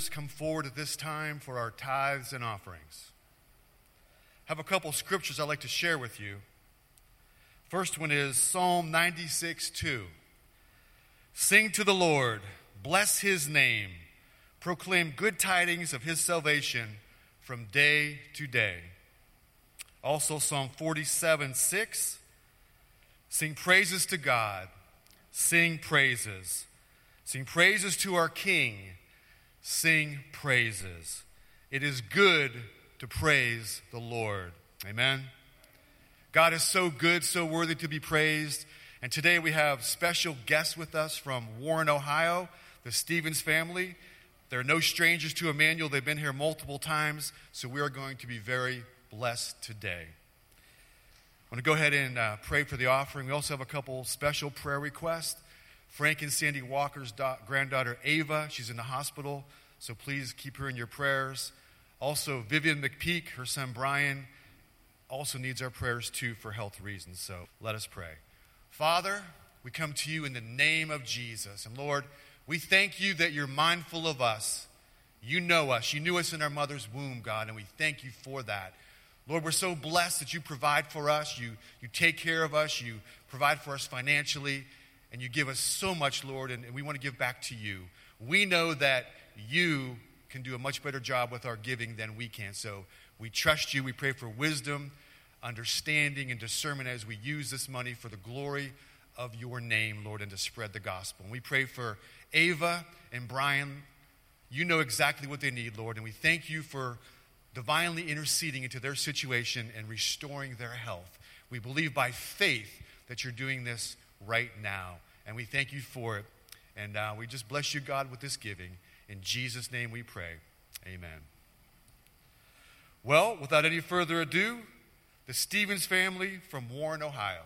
us come forward at this time for our tithes and offerings. I have a couple scriptures I'd like to share with you. First one is Psalm 96 2. Sing to the Lord, bless his name, proclaim good tidings of his salvation from day to day. Also, Psalm 47 6. Sing praises to God, sing praises. Sing praises to our King, sing praises. It is good to praise the Lord. Amen. God is so good, so worthy to be praised. And today we have special guests with us from Warren, Ohio, the Stevens family. They're no strangers to Emmanuel. They've been here multiple times, so we are going to be very blessed today. I want to go ahead and uh, pray for the offering. We also have a couple special prayer requests. Frank and Sandy Walker's da- granddaughter, Ava, she's in the hospital, so please keep her in your prayers. Also, Vivian McPeak, her son Brian, also needs our prayers too for health reasons. So let us pray. Father, we come to you in the name of Jesus. And Lord, we thank you that you're mindful of us. You know us. You knew us in our mother's womb, God, and we thank you for that. Lord, we're so blessed that you provide for us. You, you take care of us. You provide for us financially. And you give us so much, Lord, and, and we want to give back to you. We know that you can do a much better job with our giving than we can. So we trust you. We pray for wisdom, understanding, and discernment as we use this money for the glory of your name, Lord, and to spread the gospel. And we pray for Ava and Brian. You know exactly what they need, Lord, and we thank you for divinely interceding into their situation and restoring their health. We believe by faith that you're doing this right now, and we thank you for it. And uh, we just bless you, God, with this giving. In Jesus' name we pray. Amen. Well, without any further ado, the Stevens family from Warren, Ohio.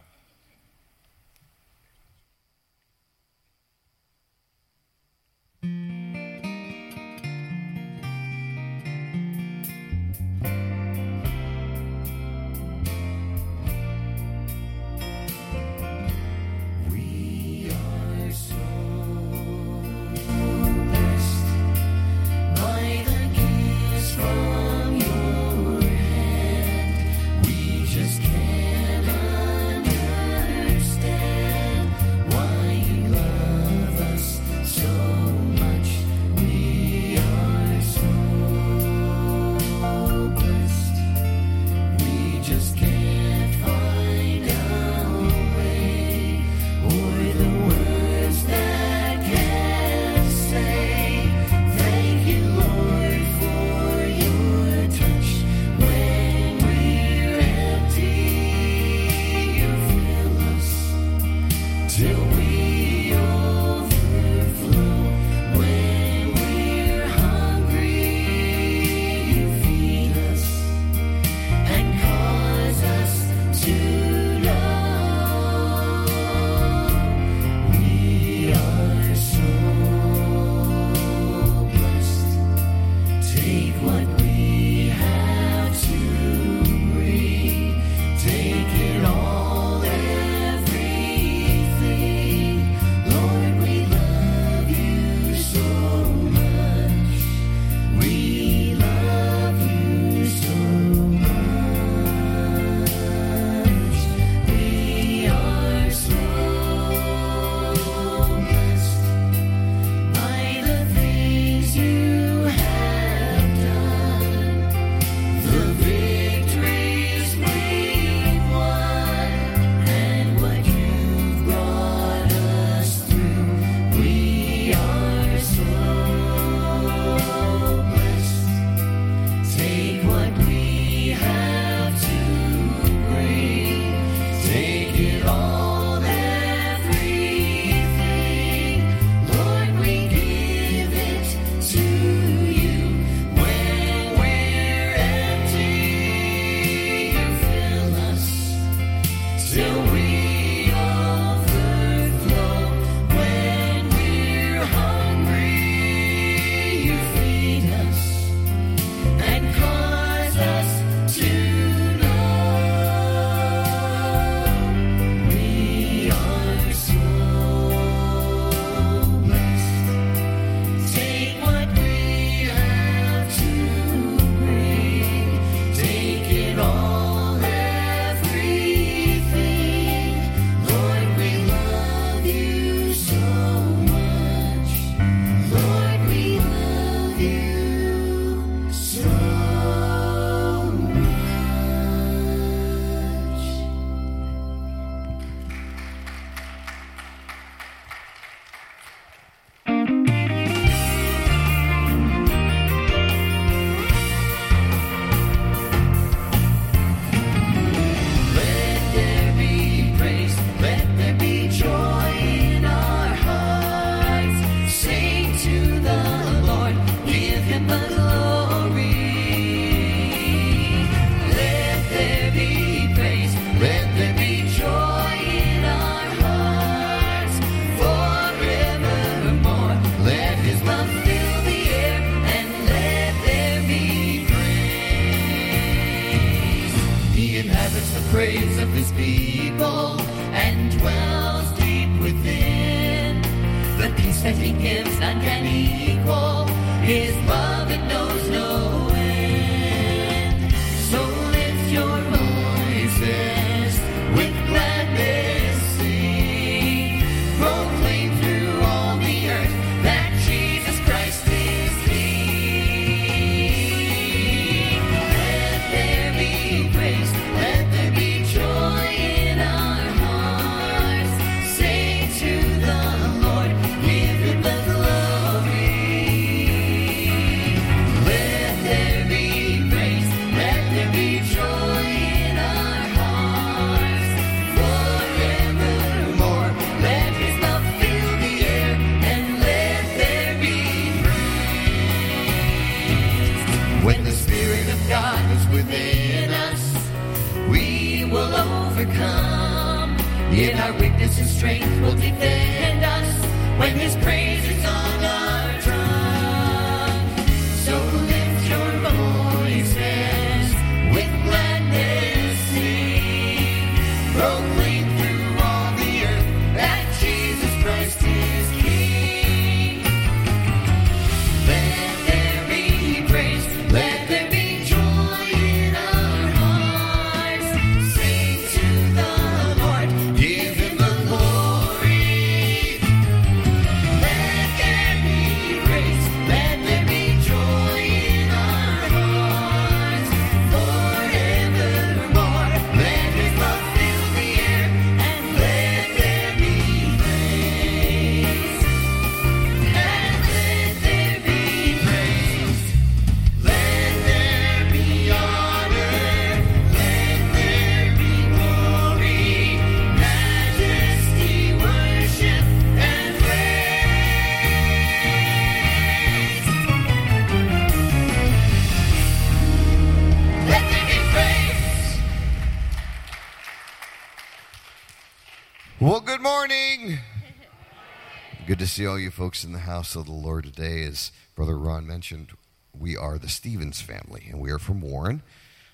See all you folks in the house of the Lord today. As Brother Ron mentioned, we are the Stevens family, and we are from Warren,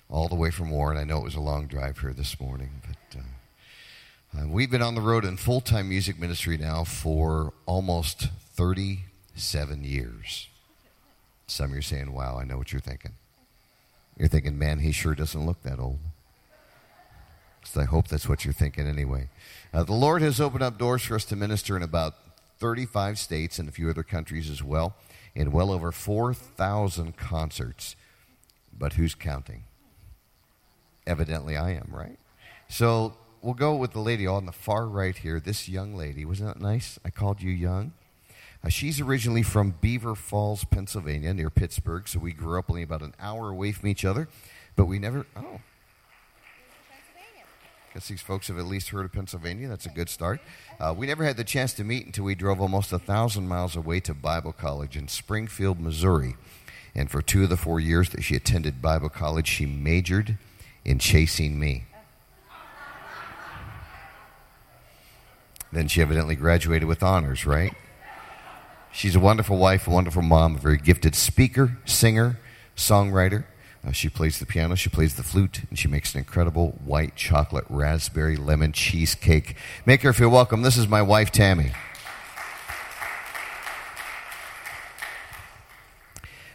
all the way from Warren. I know it was a long drive here this morning, but uh, uh, we've been on the road in full time music ministry now for almost 37 years. Some of you are saying, wow, I know what you're thinking. You're thinking, man, he sure doesn't look that old. So I hope that's what you're thinking anyway. Uh, the Lord has opened up doors for us to minister in about 35 states and a few other countries as well, in well over 4,000 concerts. But who's counting? Evidently, I am, right? So we'll go with the lady on the far right here. This young lady, wasn't that nice? I called you young. Uh, she's originally from Beaver Falls, Pennsylvania, near Pittsburgh. So we grew up only about an hour away from each other, but we never. Oh, Guess these folks have at least heard of Pennsylvania. That's a good start. Uh, we never had the chance to meet until we drove almost a thousand miles away to Bible College in Springfield, Missouri. And for two of the four years that she attended Bible College, she majored in chasing me. Then she evidently graduated with honors, right? She's a wonderful wife, a wonderful mom, a very gifted speaker, singer, songwriter. Uh, she plays the piano, she plays the flute, and she makes an incredible white chocolate raspberry lemon cheesecake. Make her feel welcome. This is my wife, Tammy.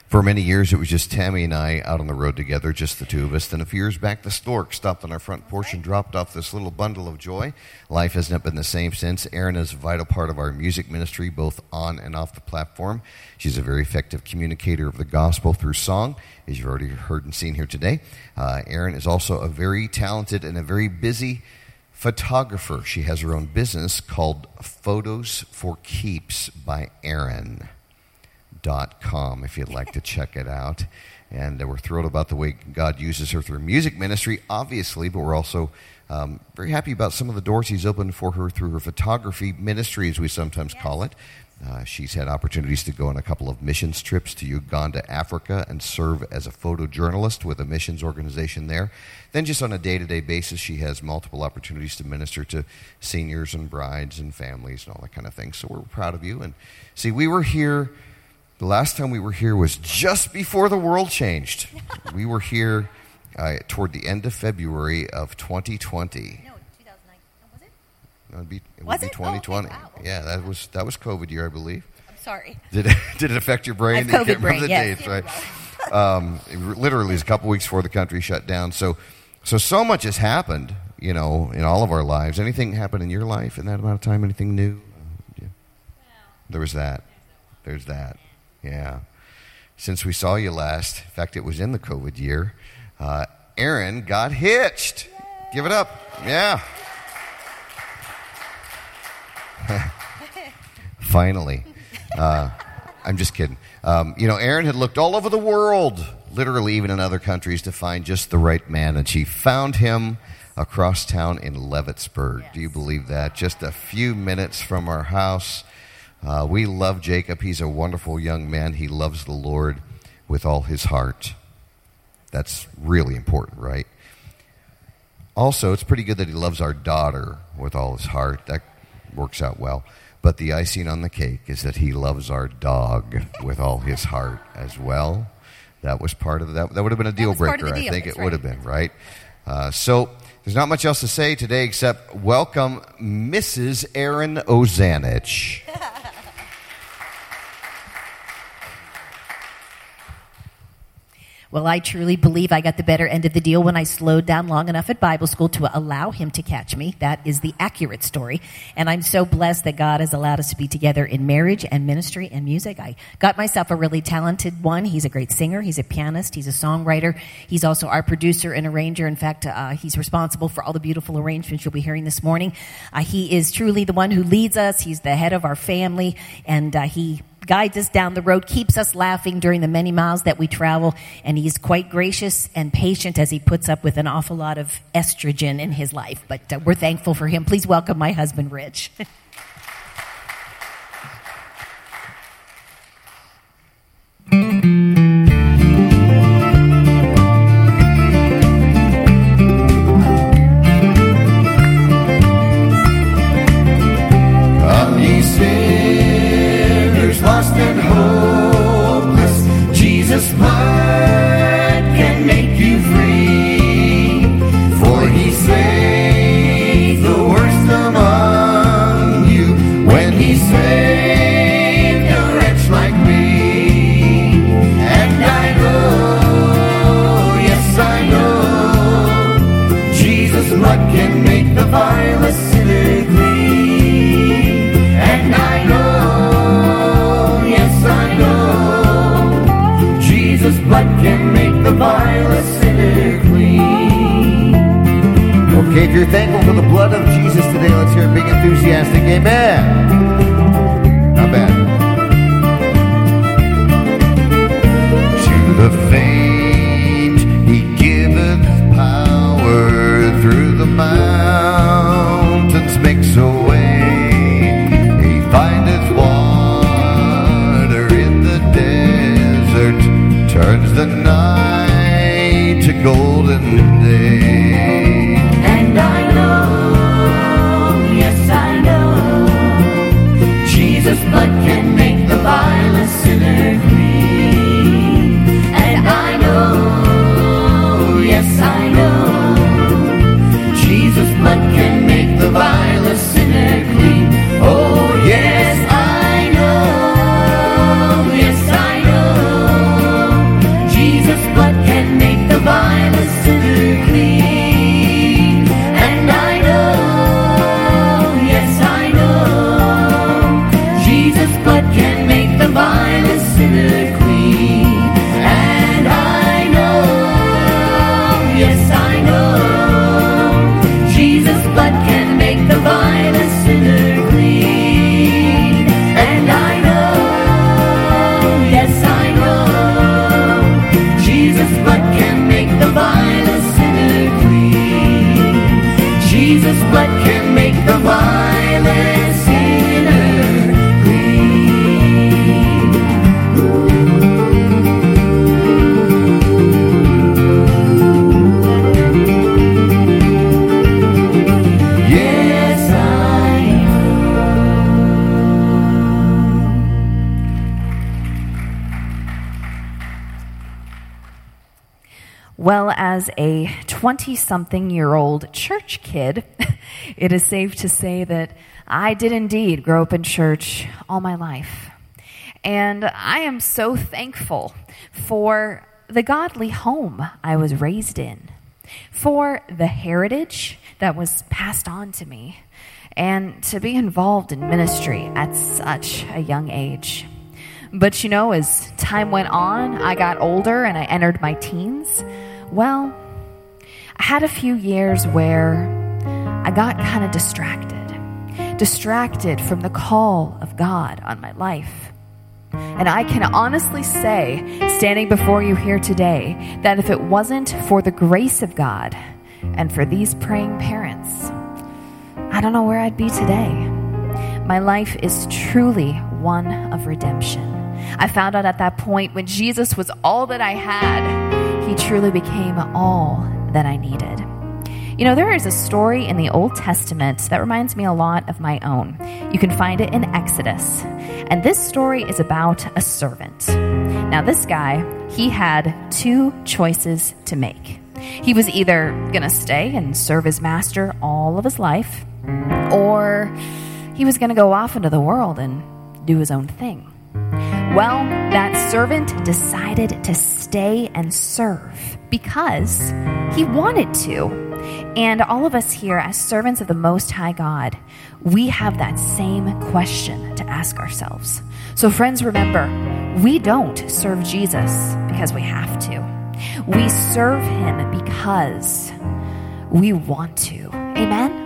For many years, it was just Tammy and I out on the road together, just the two of us. Then a few years back, the stork stopped on our front porch and dropped off this little bundle of joy. Life has not been the same since. Erin is a vital part of our music ministry, both on and off the platform. She's a very effective communicator of the gospel through song, as you've already heard and seen here today. Uh, is also a very talented and a very busy photographer. She has her own business called Photos for Keeps by Erin com if you'd like to check it out. And uh, we're thrilled about the way God uses her through music ministry, obviously, but we're also um, very happy about some of the doors He's opened for her through her photography ministry, as we sometimes call it. Uh, she's had opportunities to go on a couple of missions trips to Uganda, Africa, and serve as a photojournalist with a missions organization there. Then, just on a day to day basis, she has multiple opportunities to minister to seniors and brides and families and all that kind of thing. So, we're proud of you. And see, we were here the last time we were here was just before the world changed. we were here uh, toward the end of February of 2020. No, 2009. Was it? It would be, it Was would be it? Oh, okay, 2020. wow. Yeah, that was that was COVID year, I believe. I'm sorry. Did it, did it affect your brain? I that you can't remember brain, the yes. dates, right? um, it literally, is a couple weeks before the country shut down. So, so so much has happened, you know, in all of our lives. Anything happened in your life in that amount of time? Anything new? Yeah. There was that. There's that. Yeah. Since we saw you last, in fact, it was in the COVID year. Uh, Erin got hitched. Give it up. Yeah. Finally. Uh, I'm just kidding. Um, you know, Erin had looked all over the world, literally even in other countries, to find just the right man, and she found him across town in Leavittsburg. Do you believe that? Just a few minutes from our house. Uh, we love Jacob. He's a wonderful young man. He loves the Lord with all his heart. That's really important, right? Also, it's pretty good that he loves our daughter with all his heart. That works out well. But the icing on the cake is that he loves our dog with all his heart as well. That was part of that. That would have been a deal was part of breaker. the I think That's it would have been right. Uh, so there's not much else to say today except welcome Mrs. Erin Ozanich. Well, I truly believe I got the better end of the deal when I slowed down long enough at Bible school to allow him to catch me. That is the accurate story. And I'm so blessed that God has allowed us to be together in marriage and ministry and music. I got myself a really talented one. He's a great singer. He's a pianist. He's a songwriter. He's also our producer and arranger. In fact, uh, he's responsible for all the beautiful arrangements you'll be hearing this morning. Uh, he is truly the one who leads us. He's the head of our family and uh, he guides us down the road, keeps us laughing during the many miles that we travel, and he's quite gracious and patient as he puts up with an awful lot of estrogen in his life. But uh, we're thankful for him. Please welcome my husband, Rich. you're thankful for the blood of Jesus today, let's hear a big enthusiastic amen. Not bad. To the faint, he giveth power through the mountains, Blood can make the vilest sinner singing. 20 something year old church kid, it is safe to say that I did indeed grow up in church all my life. And I am so thankful for the godly home I was raised in, for the heritage that was passed on to me, and to be involved in ministry at such a young age. But you know, as time went on, I got older and I entered my teens. Well, I had a few years where I got kind of distracted, distracted from the call of God on my life. And I can honestly say, standing before you here today, that if it wasn't for the grace of God and for these praying parents, I don't know where I'd be today. My life is truly one of redemption. I found out at that point when Jesus was all that I had, he truly became all that I needed. You know, there is a story in the Old Testament that reminds me a lot of my own. You can find it in Exodus. And this story is about a servant. Now, this guy, he had two choices to make. He was either going to stay and serve his master all of his life, or he was going to go off into the world and do his own thing. Well, that servant decided to stay and serve because he wanted to. And all of us here, as servants of the Most High God, we have that same question to ask ourselves. So, friends, remember, we don't serve Jesus because we have to. We serve him because we want to. Amen?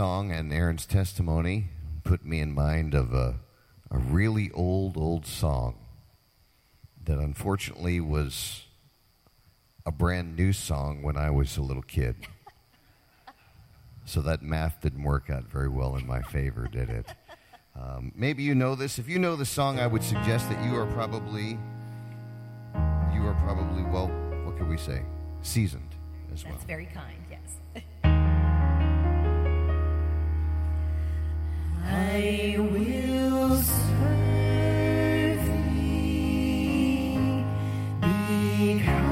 song and Erin's testimony put me in mind of a, a really old, old song that unfortunately was a brand new song when I was a little kid. So that math didn't work out very well in my favor, did it? Um, maybe you know this. If you know the song, I would suggest that you are probably you are probably well. What can we say? Seasoned as That's well. That's very kind. Because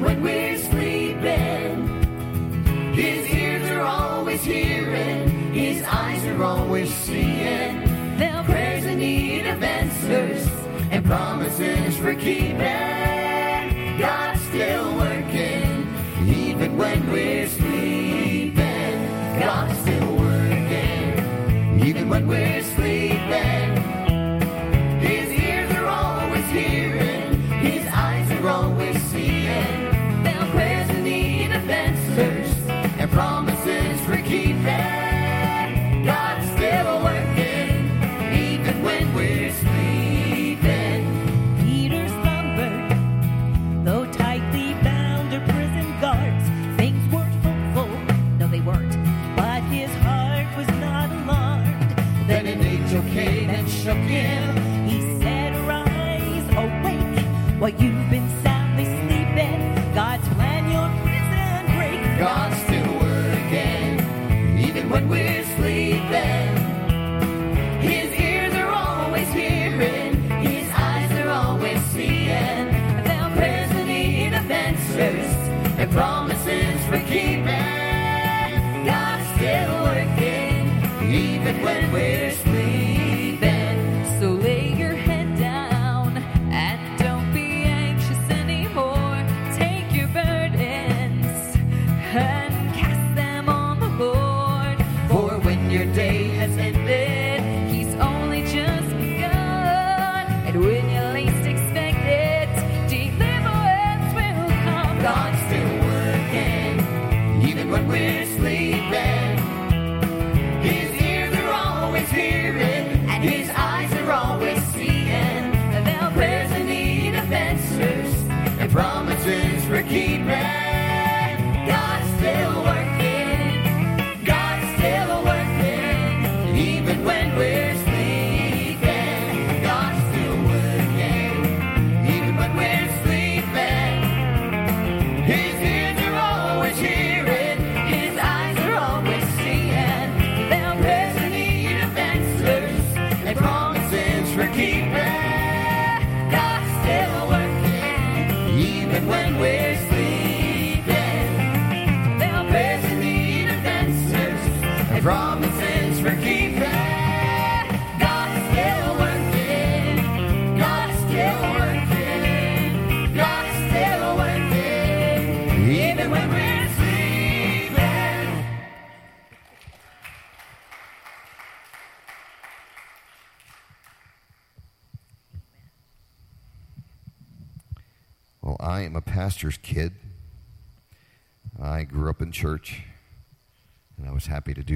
when we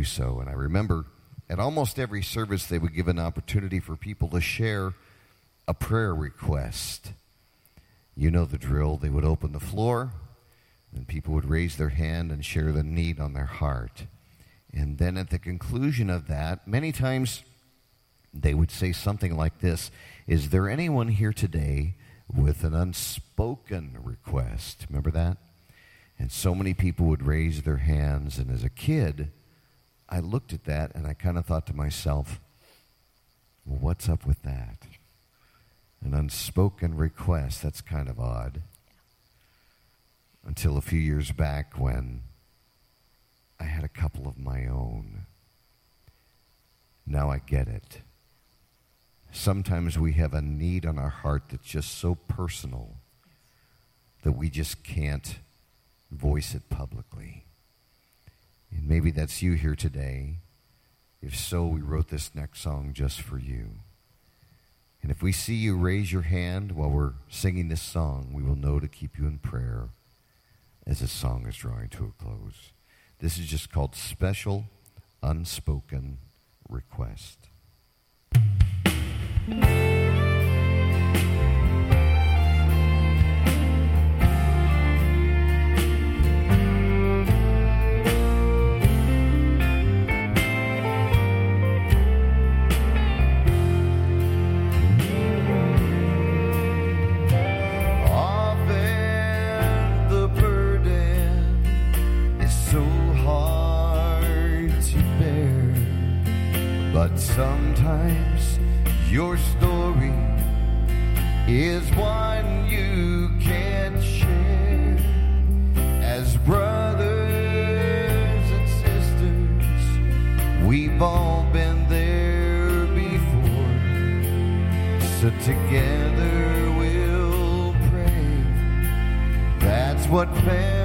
so. And I remember at almost every service, they would give an opportunity for people to share a prayer request. You know the drill. They would open the floor, and people would raise their hand and share the need on their heart. And then at the conclusion of that, many times they would say something like this Is there anyone here today with an unspoken request? Remember that? And so many people would raise their hands. And as a kid, I looked at that and I kind of thought to myself, well, what's up with that? An unspoken request, that's kind of odd. Until a few years back when I had a couple of my own. Now I get it. Sometimes we have a need on our heart that's just so personal that we just can't voice it publicly. And maybe that's you here today. If so, we wrote this next song just for you. And if we see you raise your hand while we're singing this song, we will know to keep you in prayer as the song is drawing to a close. This is just called Special Unspoken Request. But sometimes your story is one you can't share. As brothers and sisters, we've all been there before. So together we'll pray. That's what family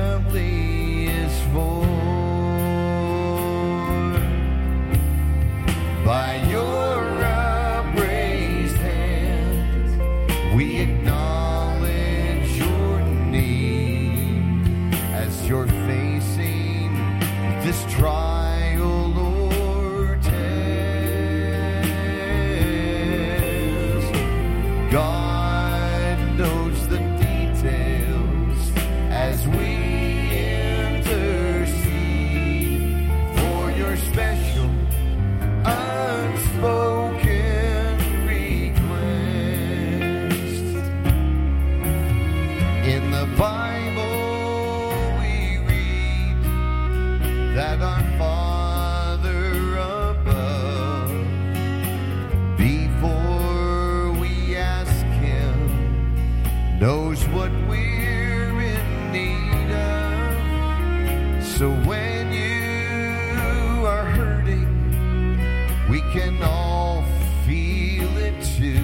can all feel it too.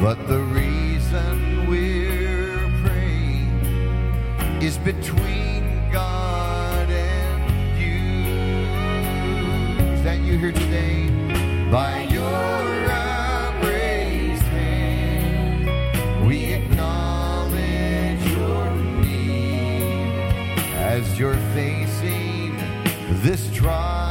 But the reason we're praying is between God and you. Is that you here today? By your upraised hand, we acknowledge your need as you're facing this trial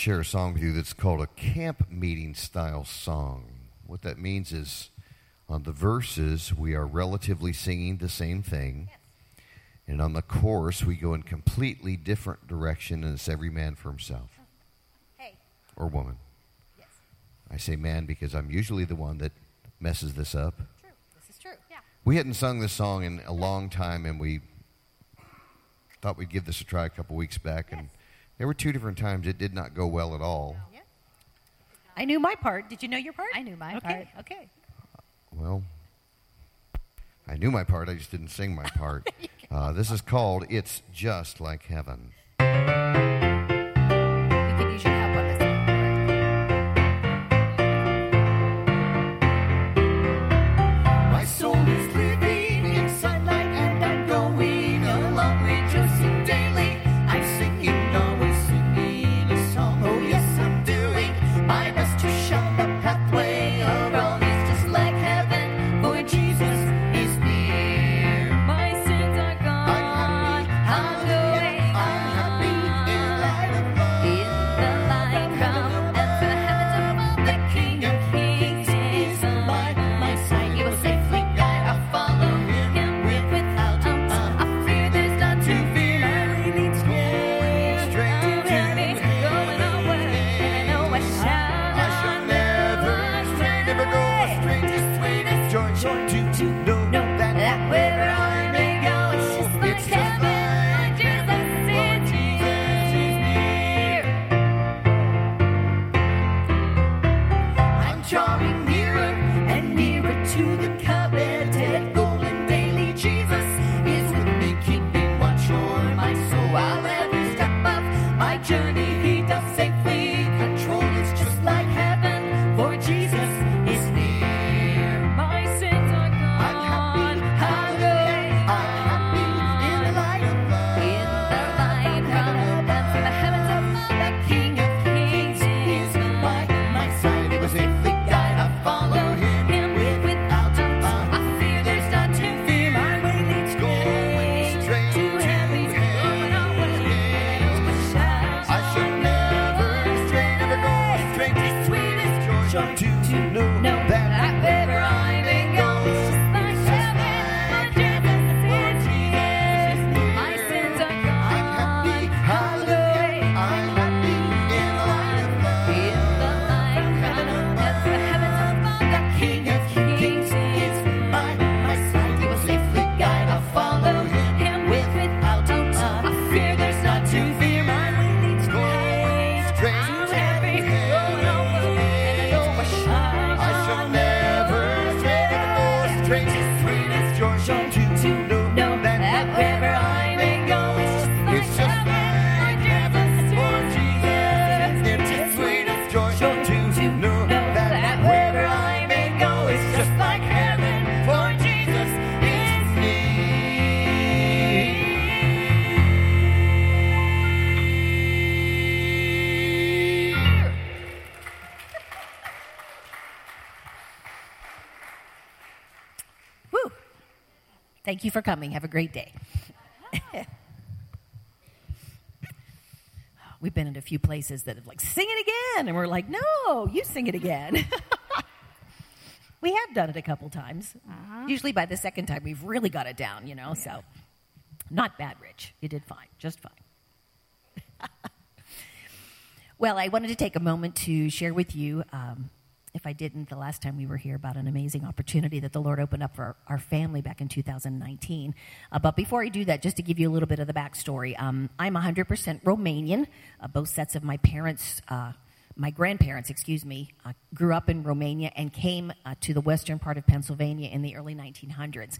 share a song with you that's called a camp meeting style song. What that means is on the verses, we are relatively singing the same thing. And on the chorus, we go in completely different direction, and it's every man for himself Hey, or woman. yes, I say man because I'm usually the one that messes this up. true. This is true. Yeah. We hadn't sung this song in a long time, and we thought we'd give this a try a couple weeks back. And there were two different times it did not go well at all. Yeah. I knew my part. Did you know your part? I knew my okay. part. Okay. Well, I knew my part, I just didn't sing my part. Uh, this is called It's Just Like Heaven. Thank you for coming. Have a great day. We've been in a few places that have like, sing it again. And we're like, no, you sing it again. we have done it a couple times. Usually by the second time, we've really got it down, you know? So, not bad, Rich. You did fine, just fine. well, I wanted to take a moment to share with you, um, if I didn't the last time we were here, about an amazing opportunity that the Lord opened up for our, family back in 2019. Uh, but before I do that, just to give you a little bit of the backstory, um, I'm 100% Romanian. Uh, both sets of my parents. Uh, my grandparents, excuse me, uh, grew up in Romania and came uh, to the western part of Pennsylvania in the early 1900s.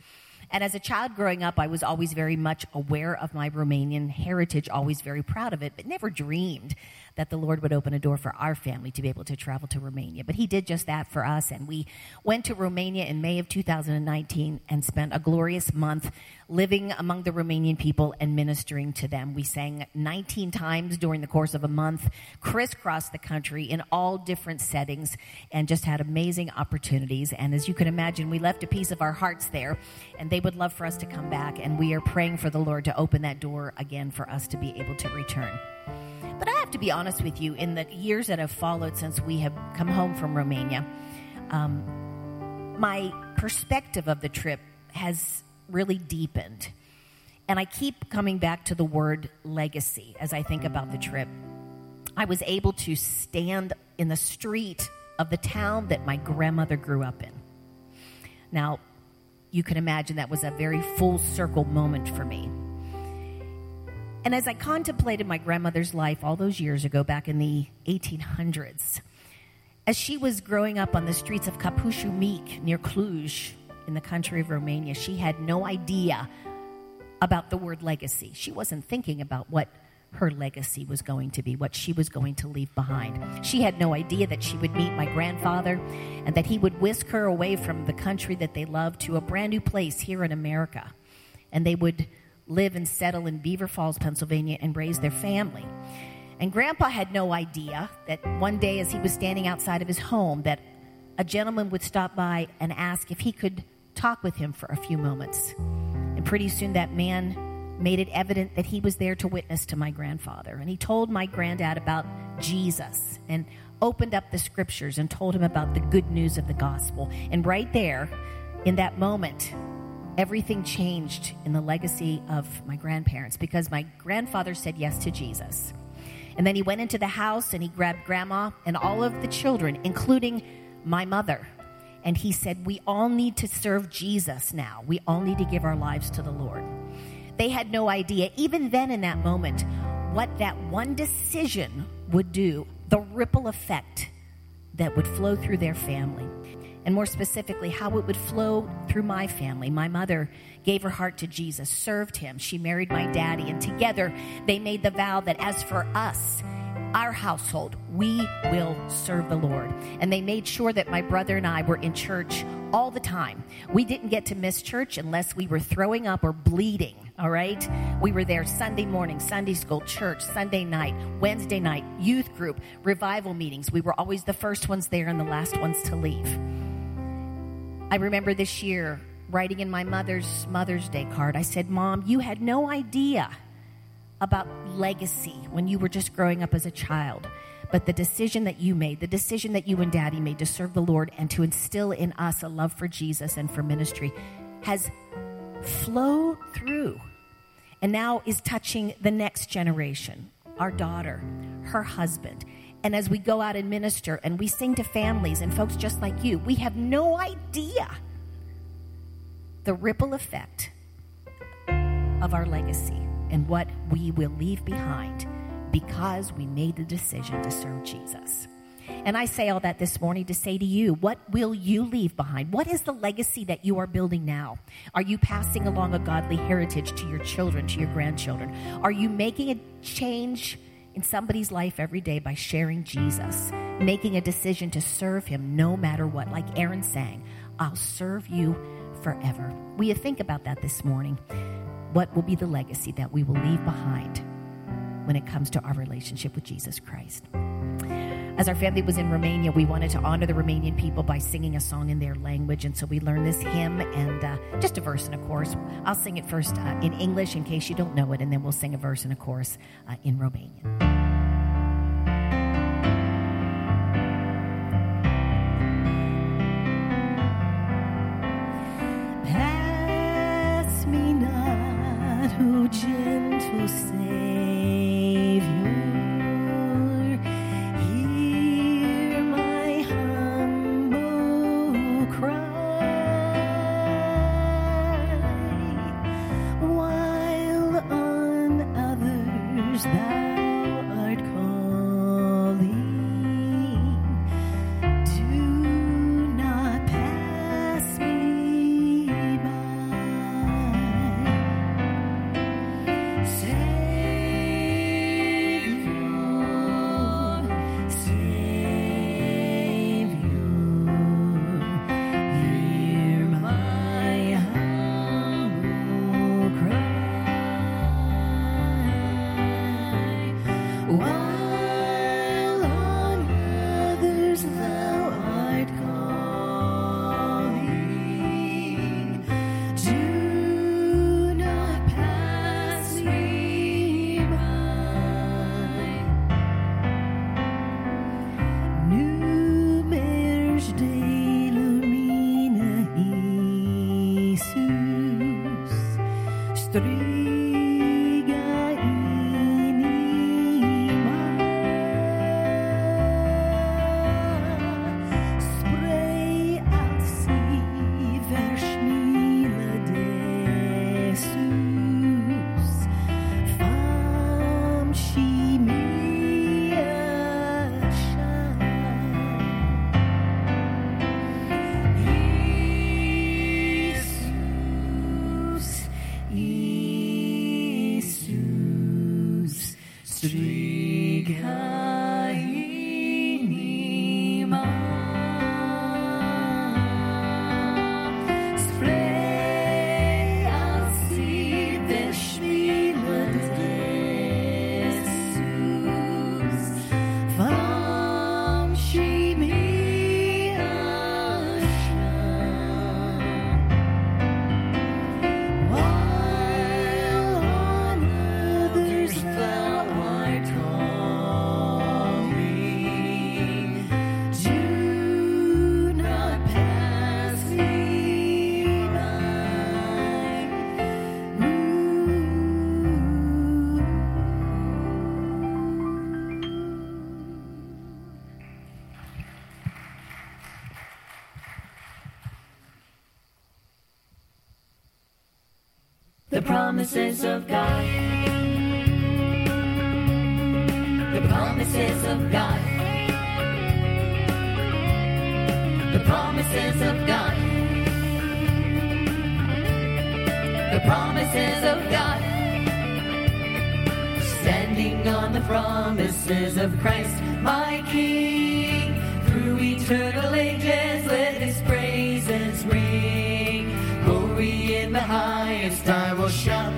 And as a child growing up, I was always very much aware of my Romanian heritage, always very proud of it, but never dreamed that the Lord would open a door for our family to be able to travel to Romania. But He did just that for us, and we went to Romania in May of 2019 and spent a glorious month living among the Romanian people and ministering to them. We sang 19 times during the course of a month, crisscrossed the country in all different settings, and just had amazing opportunities. And as you can imagine, we left a piece of our hearts there, and they would love for us to come back. And we are praying for the Lord to open that door again for us to be able to return. Have to be honest with you. In the years that have followed since we have come home from Romania, um, my perspective of the trip has really deepened. And I keep coming back to the word legacy as I think about the trip. I was able to stand in the street of the town that my grandmother grew up in. Now, you can imagine that was a very full circle moment for me. And as I contemplated my grandmother's life all those years ago, back in the 1800s, as she was growing up on the streets of Căpușu Mic near Cluj in the country of Romania, she had no idea about the word legacy. She wasn't thinking about what her legacy was going to be, what she was going to leave behind. She had no idea that she would meet my grandfather and that he would whisk her away from the country that they loved to a brand new place here in America. And they would live and settle in Beaver Falls, Pennsylvania, and raise their family. And Grandpa had no idea that one day, as he was standing outside of his home, that a gentleman would stop by and ask if he could talk with him for a few moments. And pretty soon, that man made it evident that he was there to witness to my grandfather. And he told my granddad about Jesus and opened up the scriptures and told him about the good news of the gospel. And right there, in that moment, everything changed in the legacy of my grandparents because my grandfather said yes to Jesus. And then he went into the house and he grabbed grandma and all of the children, including my mother. And he said, We all need to serve Jesus now. We all need to give our lives to the Lord. They had no idea, even then in that moment, what that one decision would do, the ripple effect that would flow through their family and more specifically, how it would flow through my family. My mother gave her heart to Jesus, served him. She married my daddy, and together they made the vow that as for us, our household, we will serve the Lord. And they made sure that my brother and I were in church all the time. We didn't get to miss church unless we were throwing up or bleeding, all right? We were there Sunday morning, Sunday school, church, Sunday night, Wednesday night, youth group, revival meetings. We were always the first ones there and the last ones to leave. I remember this year writing in my mother's Mother's Day card, I said, Mom, you had no idea about legacy when you were just growing up as a child. But the decision that you made, the decision that you and daddy made to serve the Lord and to instill in us a love for Jesus and for ministry has flowed through and now is touching the next generation, our daughter, her husband. And as we go out and minister and we sing to families and folks just like you, we have no idea the ripple effect of our legacy and what we will leave behind because we made the decision to serve Jesus. And I say all that this morning to say to you, what will you leave behind? What is the legacy that you are building now? Are you passing along a godly heritage to your children, to your grandchildren? Are you making a change in somebody's life every day by sharing Jesus, making a decision to serve him no matter what? Like Erin sang, I'll serve you forever. Will you think about that this morning? What will be the legacy that we will leave behind when it comes to our relationship with Jesus Christ? As our family was in Romania, we wanted to honor the Romanian people by singing a song in their language. And so we learned this hymn and uh, just a verse and a chorus. I'll sing it first uh, in English in case you don't know it, and then we'll sing a verse and a chorus uh, in Romanian. Promises of God. The promises of God. The promises of God. The promises of God. Standing on the promises of Christ, my King. Through eternal ages, let his praises ring. In the highest, I will shout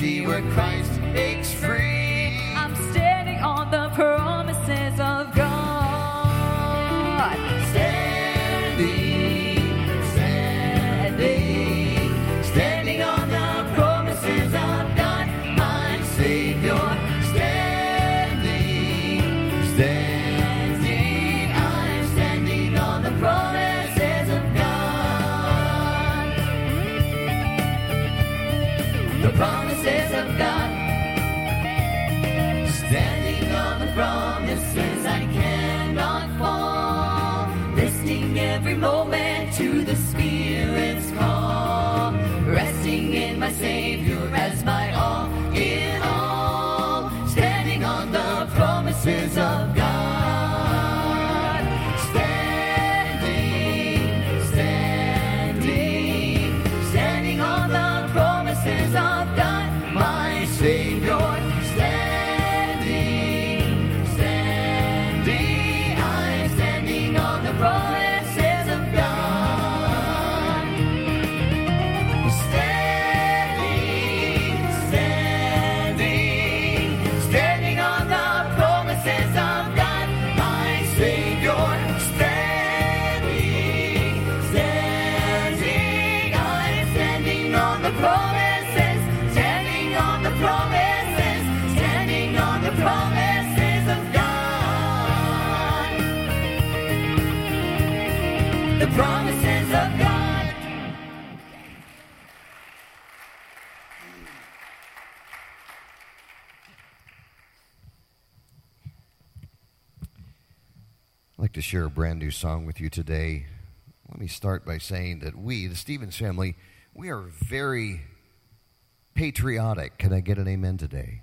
liberty where Christ makes free. Promises of God. Share a brand new song with you today. Let me start by saying that we, the Stevens family, we are very patriotic. Can I get an amen today?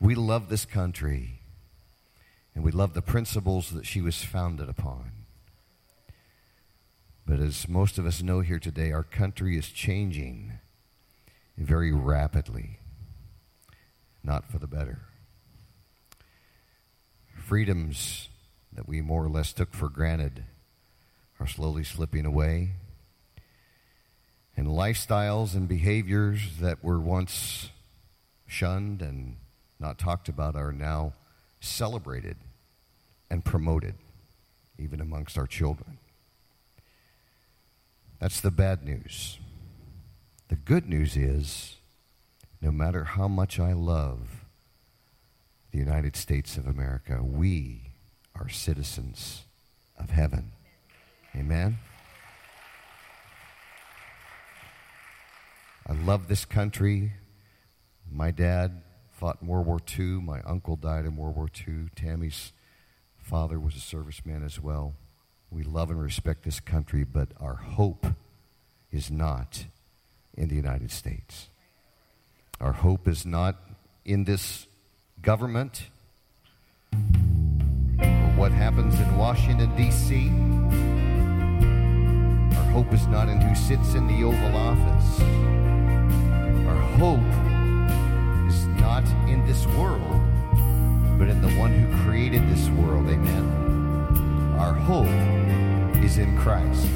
We love this country, and we love the principles that she was founded upon. But as most of us know here today, our country is changing very rapidly, not for the better. Freedoms that we more or less took for granted are slowly slipping away. And lifestyles and behaviors that were once shunned and not talked about are now celebrated and promoted, even amongst our children. That's the bad news. The good news is no matter how much I love the United States of America, we are citizens of heaven. Amen? I love this country. My dad fought in World War II. My uncle died in World War II. Tammy's father was a serviceman as well. We love and respect this country, but our hope is not in the United States. Our hope is not in this government what happens in Washington, D.C. Our hope is not in who sits in the Oval Office. Our hope is not in this world, but in the one who created this world. Amen. Our hope is in Christ.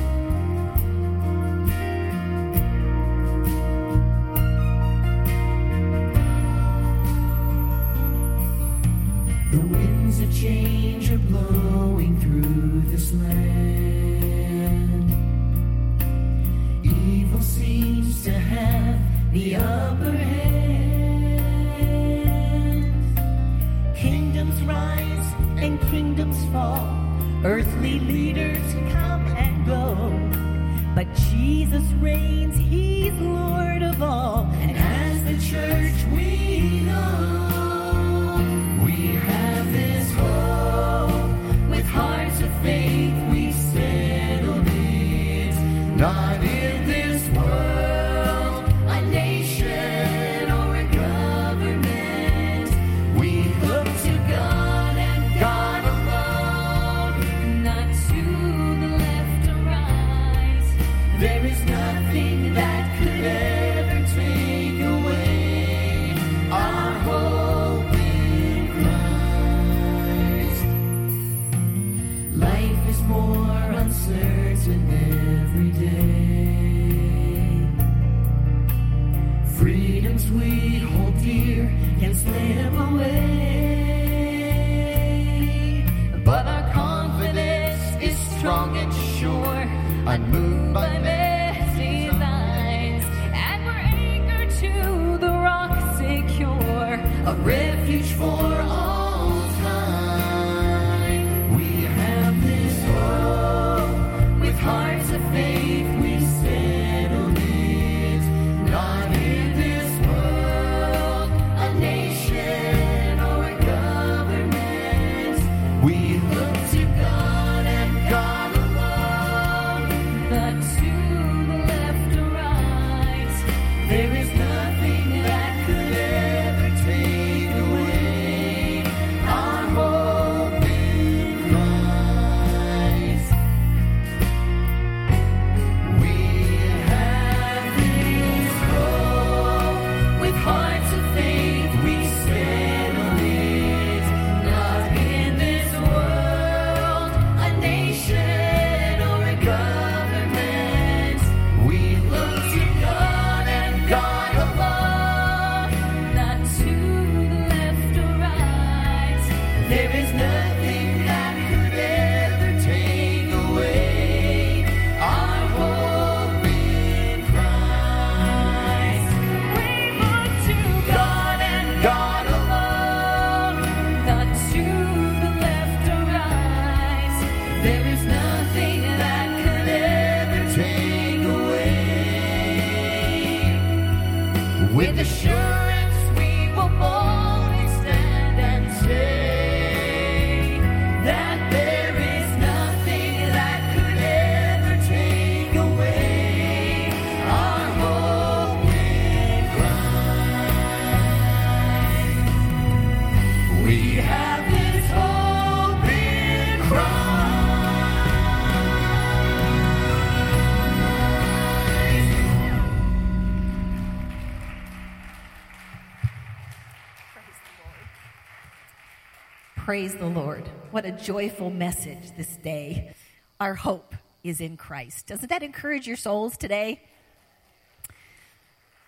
Praise the Lord. What a joyful message this day. Our hope is in Christ. Doesn't that encourage your souls today?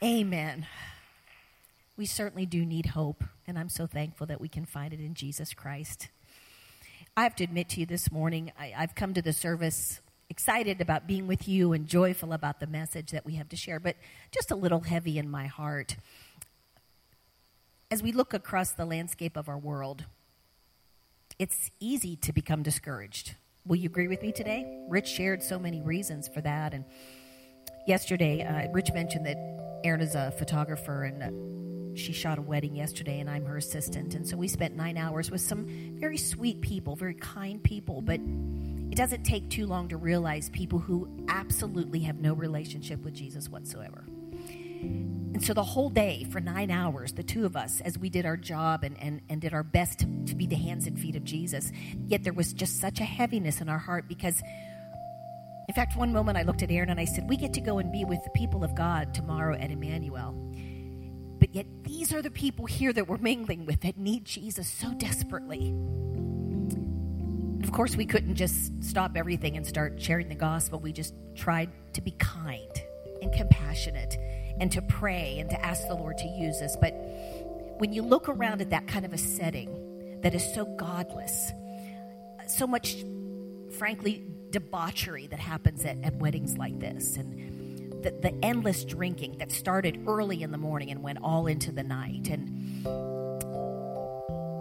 Amen. We certainly do need hope, and I'm so thankful that we can find it in Jesus Christ. I have to admit to you this morning, I, I've come to the service excited about being with you and joyful about the message that we have to share, but just a little heavy in my heart. As we look across the landscape of our world, it's easy to become discouraged. Will you agree with me today? Rich shared so many reasons for that. And yesterday, uh, Rich mentioned that Erin is a photographer and uh, she shot a wedding yesterday, and I'm her assistant. And so we spent nine hours with some very sweet people, very kind people. But it doesn't take too long to realize people who absolutely have no relationship with Jesus whatsoever. And so the whole day, for nine hours, the two of us, as we did our job and, and, and did our best to, to be the hands and feet of Jesus, yet there was just such a heaviness in our heart because, in fact, one moment I looked at Erin and I said, We get to go and be with the people of God tomorrow at Emmanuel. But yet, these are the people here that we're mingling with that need Jesus so desperately. Of course, we couldn't just stop everything and start sharing the gospel. We just tried to be kind and compassionate and to pray and to ask the Lord to use us. But when you look around at that kind of a setting that is so godless, so much, frankly, debauchery that happens at, at weddings like this, and the, the endless drinking that started early in the morning and went all into the night. And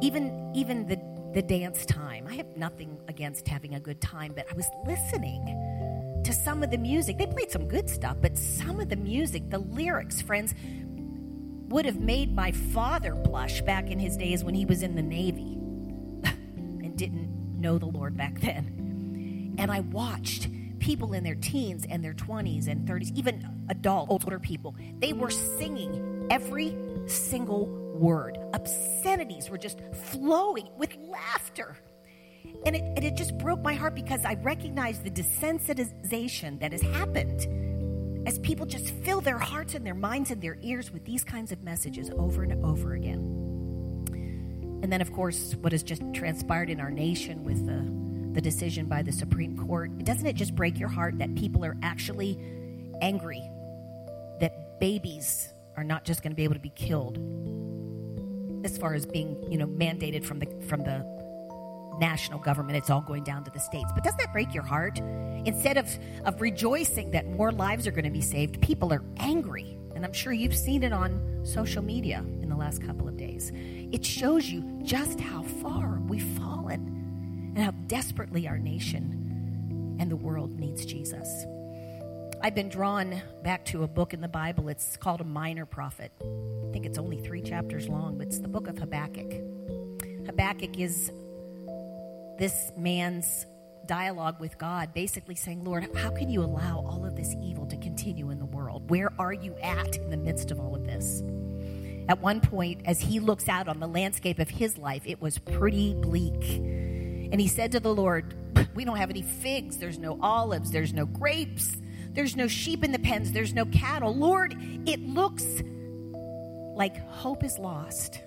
even, even the, the dance time. I have nothing against having a good time, but I was listening to some of the music. They played some good stuff, but some of the music, the lyrics, friends, would have made my father blush back in his days when he was in the Navy and didn't know the Lord back then. And I watched people in their teens and their 20s and 30s, even adult, older people, they were singing every single word. Obscenities were just flowing with laughter. And it, and it just broke my heart because I recognized the desensitization that has happened as people just fill their hearts and their minds and their ears with these kinds of messages over and over again. And then, of course, what has just transpired in our nation with the, the decision by the Supreme Court, doesn't it just break your heart that people are actually angry that babies are not just going to be able to be killed as far as being, you know, mandated from the from the national government. It's all going down to the states. But doesn't that break your heart? Instead of, of rejoicing that more lives are going to be saved, people are angry. And I'm sure you've seen it on social media in the last couple of days. It shows you just how far we've fallen and how desperately our nation and the world needs Jesus. I've been drawn back to a book in the Bible. It's called A Minor Prophet. I think it's only three chapters long, but it's the book of Habakkuk. Habakkuk is this man's dialogue with God, basically saying, Lord, how can you allow all of this evil to continue in the world? Where are you at in the midst of all of this? At one point, as he looks out on the landscape of his life, it was pretty bleak. And he said to the Lord, We don't have any figs, there's no olives, there's no grapes, there's no sheep in the pens, there's no cattle. Lord, it looks like hope is lost.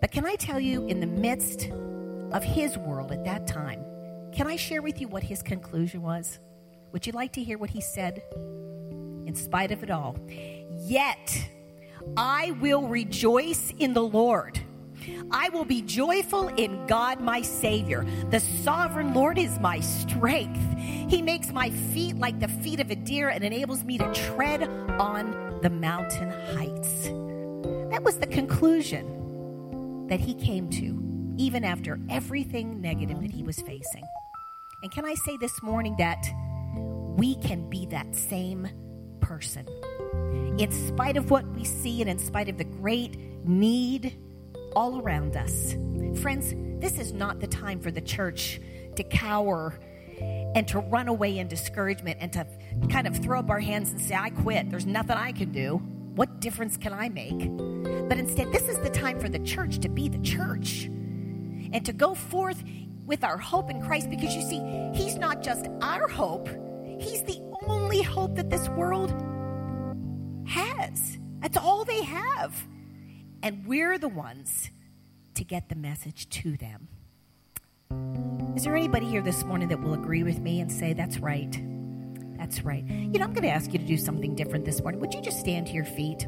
But can I tell you, in the midst of his world at that time, can I share with you what his conclusion was? Would you like to hear what he said? In spite of it all, yet I will rejoice in the Lord. I will be joyful in God my Savior. The sovereign Lord is my strength. He makes my feet like the feet of a deer and enables me to tread on the mountain heights. That was the conclusion that he came to, even after everything negative that he was facing. And can I say this morning that we can be that same person? In spite of what we see and in spite of the great need all around us. Friends, this is not the time for the church to cower and to run away in discouragement and to kind of throw up our hands and say, I quit. There's nothing I can do. What difference can I make? But instead, this is the time for the church to be the church and to go forth with our hope in Christ because you see, He's not just our hope, He's the only hope that this world has. That's all they have. And we're the ones to get the message to them. Is there anybody here this morning that will agree with me and say, that's right? That's right. You know, I'm going to ask you to do something different this morning. Would you just stand to your feet?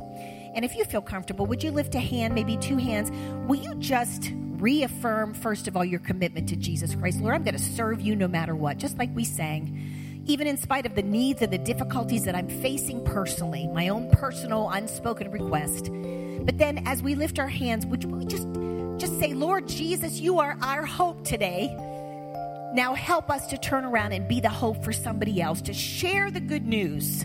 And if you feel comfortable, would you lift a hand, maybe two hands? Will you just reaffirm, first of all, your commitment to Jesus Christ? Lord, I'm going to serve you no matter what, just like we sang. Even in spite of the needs and the difficulties that I'm facing personally, my own personal unspoken request. But then as we lift our hands, would we just just say, Lord Jesus, you are our hope today. Now help us to turn around and be the hope for somebody else, to share the good news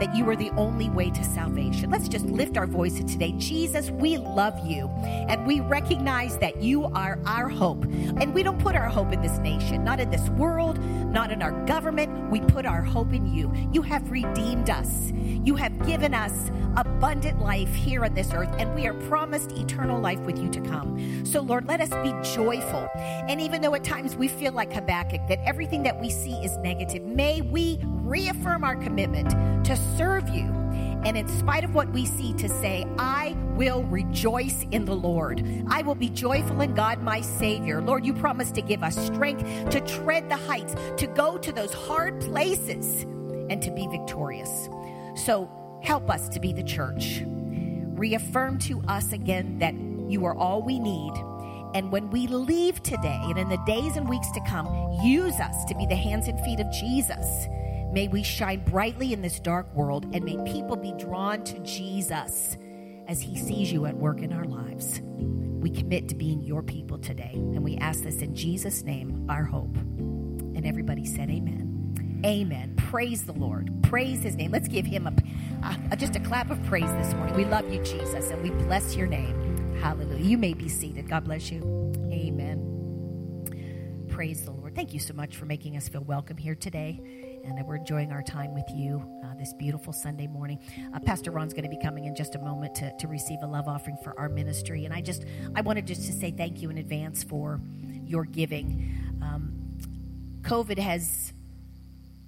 that you are the only way to salvation. Let's just lift our voices today. Jesus, we love you and we recognize that you are our hope. And we don't put our hope in this nation, not in this world, not in our government. We put our hope in you. You have redeemed us. You have given us abundant life here on this earth, and we are promised eternal life with you to come. So, Lord, let us be joyful. And even though at times we feel like Habakkuk, that everything that we see is negative, may we reaffirm our commitment to serve you. And in spite of what we see, to say, I will rejoice in the Lord. I will be joyful in God, my Savior. Lord, you promised to give us strength to tread the heights, to go to those hard places, and to be victorious. So help us to be the church. Reaffirm to us again that you are all we need. And when we leave today and in the days and weeks to come, use us to be the hands and feet of Jesus May we shine brightly in this dark world and may people be drawn to Jesus as he sees you at work in our lives. We commit to being your people today, and we ask this in Jesus' name, our hope. And everybody said, Amen. Amen. Praise the Lord. Praise his name. Let's give him a, a, just a clap of praise this morning. We love you, Jesus, and we bless your name. Hallelujah. You may be seated. God bless you. Amen. Praise the Lord. Thank you so much for making us feel welcome here today. And we're enjoying our time with you uh, this beautiful Sunday morning. Uh, Pastor Ron's going to be coming in just a moment to, to receive a love offering for our ministry. And I just, I wanted just to say thank you in advance for your giving. Um, COVID has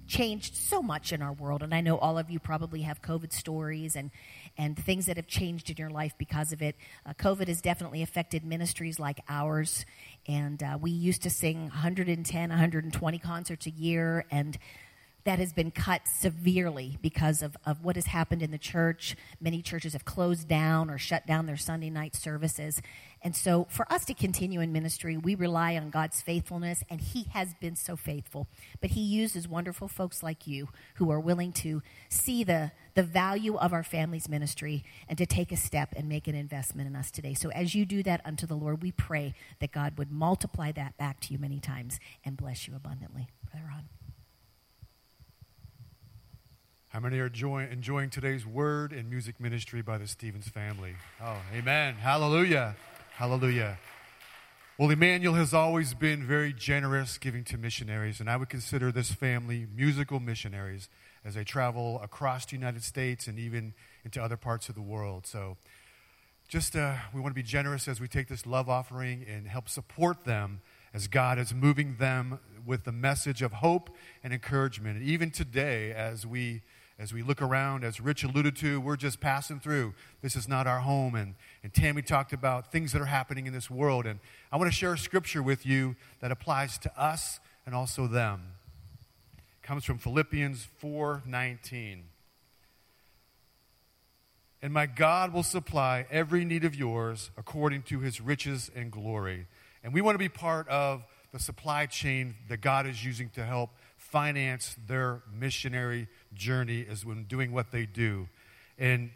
changed so much in our world and i know all of you probably have covid stories and, and things that have changed in your life because of it uh, covid has definitely affected ministries like ours and uh, we used to sing 110 120 concerts a year and that has been cut severely because of, of what has happened in the church. Many churches have closed down or shut down their Sunday night services. And so, for us to continue in ministry, we rely on God's faithfulness, and He has been so faithful. But He uses wonderful folks like you who are willing to see the, the value of our family's ministry and to take a step and make an investment in us today. So, as you do that unto the Lord, we pray that God would multiply that back to you many times and bless you abundantly. Brother Ron. How many are enjoying, enjoying today's word and music ministry by the Stevens family? Oh, amen. Hallelujah. Hallelujah. Well, Emmanuel has always been very generous giving to missionaries, and I would consider this family musical missionaries as they travel across the United States and even into other parts of the world. So, just uh, we want to be generous as we take this love offering and help support them as God is moving them with the message of hope and encouragement. And even today, as we as we look around, as Rich alluded to, we're just passing through. This is not our home. And, and Tammy talked about things that are happening in this world. And I want to share a scripture with you that applies to us and also them. It comes from Philippians 4:19. And my God will supply every need of yours according to his riches and glory. And we want to be part of the supply chain that God is using to help finance their missionary journey as when doing what they do. And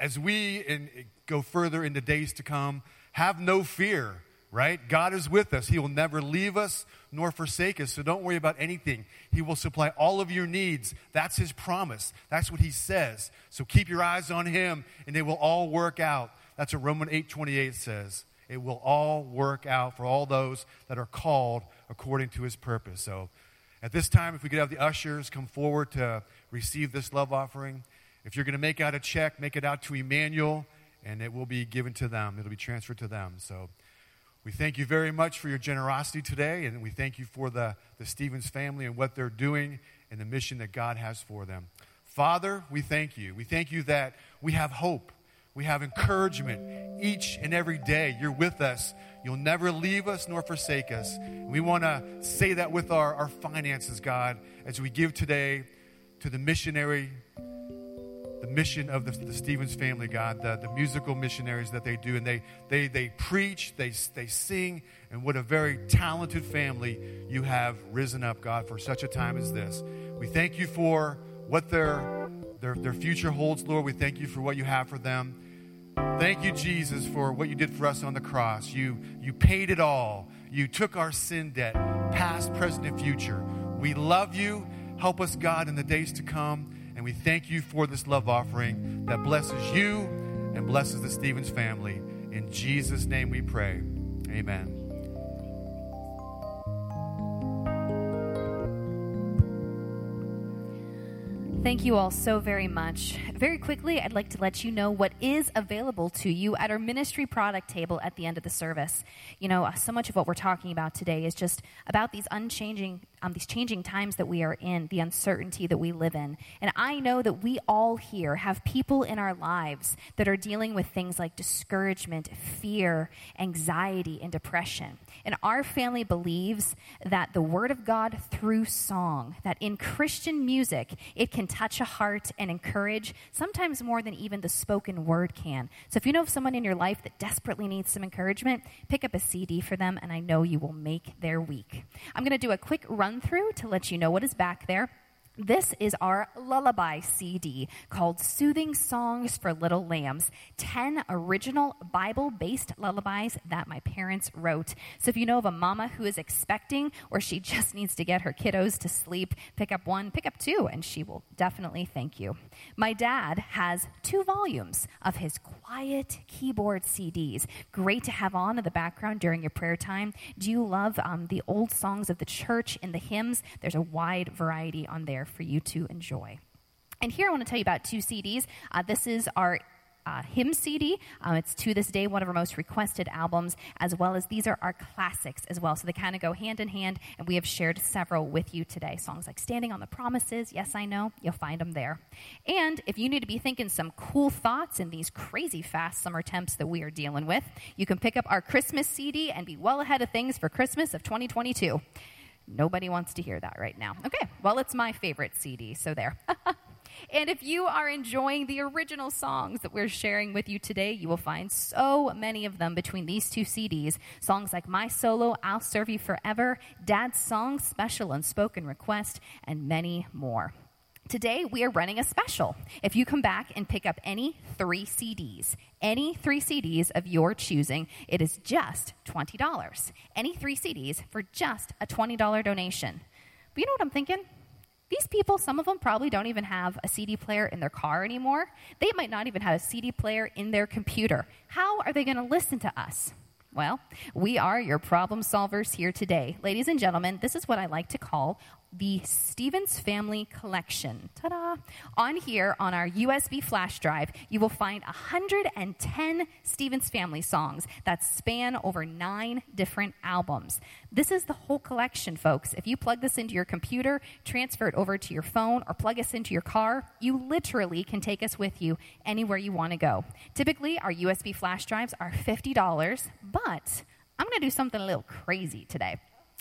as we in, go further in the days to come, have no fear, right? God is with us. He will never leave us nor forsake us. So don't worry about anything. He will supply all of your needs. That's His promise. That's what He says. So keep your eyes on Him and it will all work out. That's what Romans 8 28 says. It will all work out for all those that are called according to His purpose. So at this time, if we could have the ushers come forward to receive this love offering. If you're going to make out a check, make it out to Emmanuel, and it will be given to them. It'll be transferred to them. So we thank you very much for your generosity today, and we thank you for the, the Stevens family and what they're doing and the mission that God has for them. Father, we thank you. We thank you that we have hope. We have encouragement each and every day. You're with us. You'll never leave us nor forsake us. We want to say that with our, our finances, God, as we give today to the missionary, the mission of the, the Stevens family, God, the, the musical missionaries that they do. And they, they, they preach, they, they sing, and what a very talented family you have risen up, God, for such a time as this. We thank you for what their, their, their future holds, Lord. We thank you for what you have for them. Thank you, Jesus, for what you did for us on the cross. You, you paid it all. You took our sin debt, past, present, and future. We love you. Help us, God, in the days to come. And we thank you for this love offering that blesses you and blesses the Stevens family. In Jesus' name we pray. Amen. Thank you all so very much. Very quickly, I'd like to let you know what is available to you at our ministry product table at the end of the service. You know, so much of what we're talking about today is just about these unchanging um, these changing times that we are in, the uncertainty that we live in. And I know that we all here have people in our lives that are dealing with things like discouragement, fear, anxiety, and depression. And our family believes that the Word of God through song, that in Christian music, it can touch a heart and encourage, sometimes more than even the spoken word can. So if you know of someone in your life that desperately needs some encouragement, pick up a CD for them, and I know you will make their week. I'm going to do a quick run through to let you know what is back there. This is our lullaby CD called Soothing Songs for Little Lambs 10 original Bible based lullabies that my parents wrote. So if you know of a mama who is expecting or she just needs to get her kiddos to sleep, pick up one, pick up two, and she will definitely thank you. My dad has two volumes of his quiet keyboard CDs. Great to have on in the background during your prayer time. Do you love um, the old songs of the church and the hymns? There's a wide variety on there for you to enjoy. And here I want to tell you about two CDs. Uh, this is our uh, hymn CD. Um, it's to this day one of our most requested albums, as well as these are our classics as well. So they kind of go hand in hand, and we have shared several with you today. Songs like Standing on the Promises, Yes, I Know, you'll find them there. And if you need to be thinking some cool thoughts in these crazy fast summer temps that we are dealing with, you can pick up our Christmas CD and be well ahead of things for Christmas of 2022. Nobody wants to hear that right now. Okay, well, it's my favorite CD, so there. and if you are enjoying the original songs that we're sharing with you today, you will find so many of them between these two CDs. Songs like My Solo, I'll Serve You Forever, Dad's Song, Special Unspoken Request, and many more. Today, we are running a special. If you come back and pick up any three CDs, any three CDs of your choosing, it is just $20. Any three CDs for just a $20 donation. But you know what I'm thinking? These people, some of them probably don't even have a CD player in their car anymore. They might not even have a CD player in their computer. How are they going to listen to us? Well, we are your problem solvers here today. Ladies and gentlemen, this is what I like to call the Stevens Family Collection. Ta da! On here, on our USB flash drive, you will find 110 Stevens Family songs that span over nine different albums. This is the whole collection, folks. If you plug this into your computer, transfer it over to your phone, or plug us into your car, you literally can take us with you anywhere you want to go. Typically, our USB flash drives are $50, but I'm going to do something a little crazy today.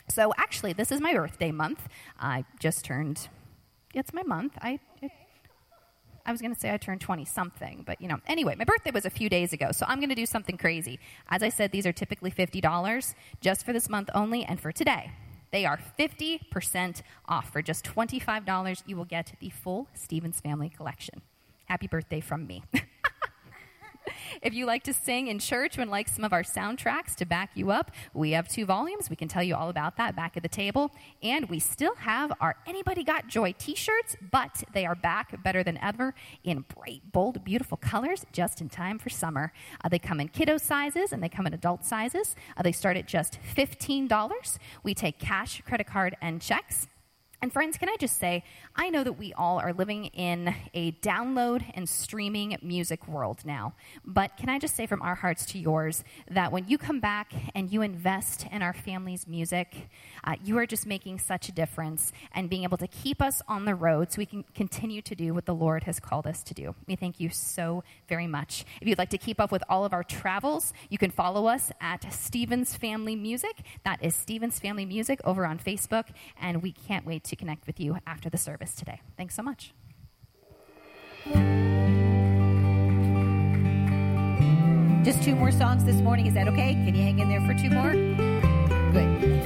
So actually, this is my birthday month. I just turned. It's my month. I. It, I was going to say I turned 20 something, but you know. Anyway, my birthday was a few days ago, so I'm going to do something crazy. As I said, these are typically $50 just for this month only and for today. They are 50% off. For just $25, you will get the full Stevens Family Collection. Happy birthday from me. if you like to sing in church and like some of our soundtracks to back you up, we have two volumes. We can tell you all about that back at the table. And we still have our Anybody Got Joy t shirts, but they are back better than ever in bright, bold, beautiful colors just in time for summer. Uh, they come in kiddo sizes and they come in adult sizes. Uh, they start at just $15. We take cash, credit card, and checks. And friends, can I just say, I know that we all are living in a download and streaming music world now. But can I just say from our hearts to yours that when you come back and you invest in our family's music, uh, you are just making such a difference and being able to keep us on the road so we can continue to do what the Lord has called us to do. We thank you so very much. If you'd like to keep up with all of our travels, you can follow us at Stevens Family Music. That is Stevens Family Music over on Facebook, and we can't wait to connect with you after the service today. Thanks so much. Just two more songs this morning. Is that okay? Can you hang in there for two more? Good.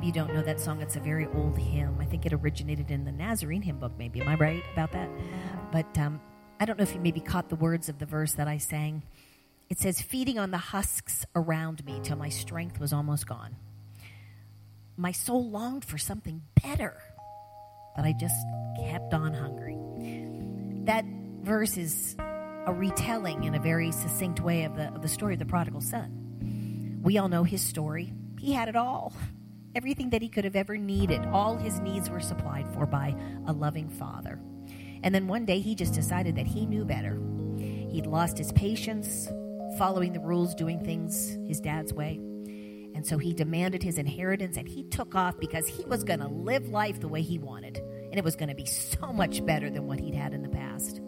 Maybe you don't know that song. It's a very old hymn. I think it originated in the Nazarene hymn book, maybe. Am I right about that? But um, I don't know if you maybe caught the words of the verse that I sang. It says, Feeding on the husks around me till my strength was almost gone. My soul longed for something better, but I just kept on hungry. That verse is a retelling in a very succinct way of the, of the story of the prodigal son. We all know his story. He had it all everything that he could have ever needed. All his needs were supplied for by a loving father. And then one day he just decided that he knew better. He'd lost his patience, following the rules, doing things his dad's way. And so he demanded his inheritance and he took off because he was going to live life the way he wanted. And it was going to be so much better than what he'd had in the past.